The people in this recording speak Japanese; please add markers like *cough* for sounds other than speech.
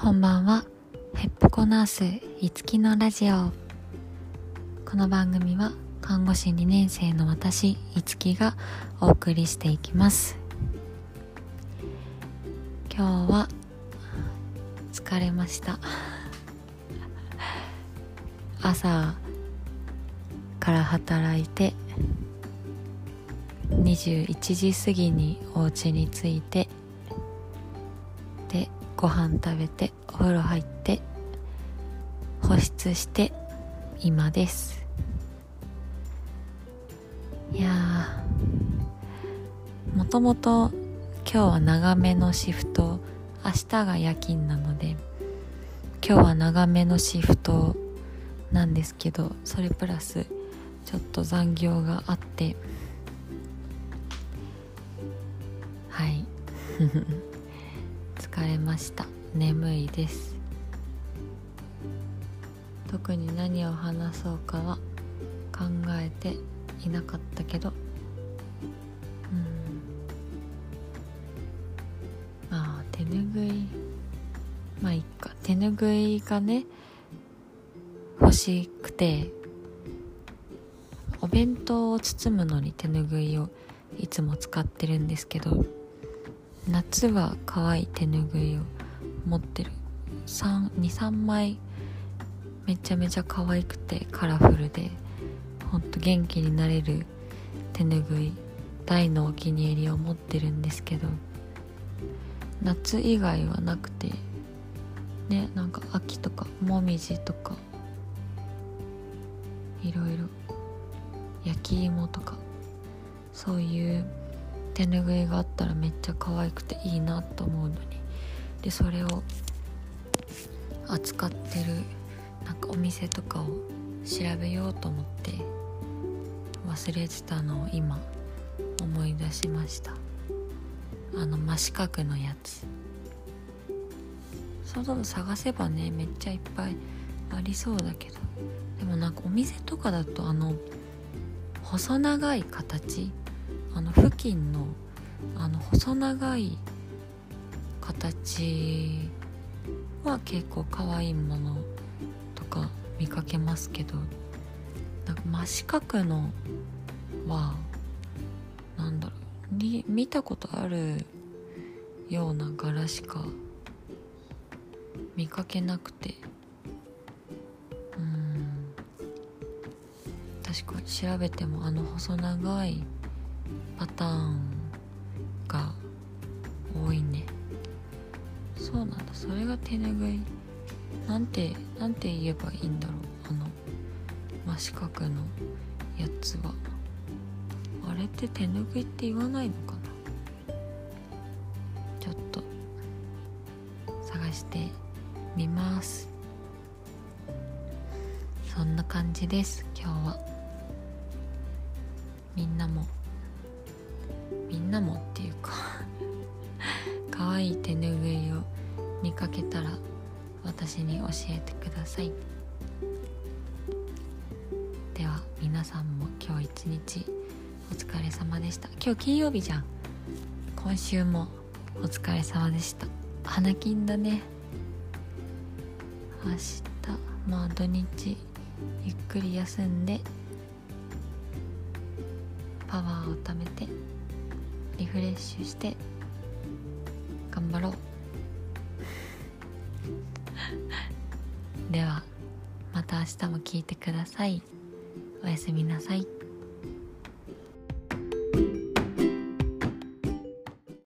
こんばんは。ヘッポコナースいつきのラジオ。この番組は看護師2年生の私いつきがお送りしていきます。今日は疲れました。朝から働いて21時過ぎにお家に着いてご飯食べてお風呂入って保湿して今です。いやもともと今日は長めのシフト明日が夜勤なので今日は長めのシフトなんですけどそれプラスちょっと残業があって。はい。疲れました。眠いです。特に何を話そうかは考えていなかったけど。うん。まあ手ぬぐい。まあいっか。手ぬぐいがね欲しくて。お弁当を包むのに手ぬぐいをいつも使ってるんですけど。夏は可愛い手ぬぐいを持ってる。23枚。めちゃめちゃ可愛くてカラフルで。ほんと元気になれる手ぬぐい。大のお気に入りを持ってるんですけど。夏以外はなくて。ねなんか秋とかもみじとか。いろいろ。焼き芋とか。そういう手ぬぐいがあったらめっちゃ可愛くていいなと思うのに。でそれを扱ってるなんかお店とかを調べようと思って忘れてたのを今思い出しました。あの真四角のやつ。そうそう探せばねめっちゃいっぱいありそうだけど。でもなんかお店とかだとあの細長い形あの付近のあの細長い形は結構可愛いものとか見かけますけどなんか真四角のはなんだろうに見たことあるような柄しか見かけなくて。うん。確かに調べてもあの細長いパターンが多いね。そうなんだ。それが手ぬぐい。なんてなんて言えばいいんだろう。あの真四角のやつは。あれって手ぬぐいって言わないのかな？ちょっと探してみます。そんな感じです今日は。みんなも。みんなもっていうか *laughs* 可愛い手ぬぐいを見かけたら私に教えてください。では皆さんも今日一日お疲れ様でした。今日金曜日じゃん。今週もお疲れ様でした。花金だね。明日まあ土日ゆっくり休んでパワーを貯めてリフレッシュして頑張ろう。*laughs* ではまた明日も聞いてください。おやすみなさい。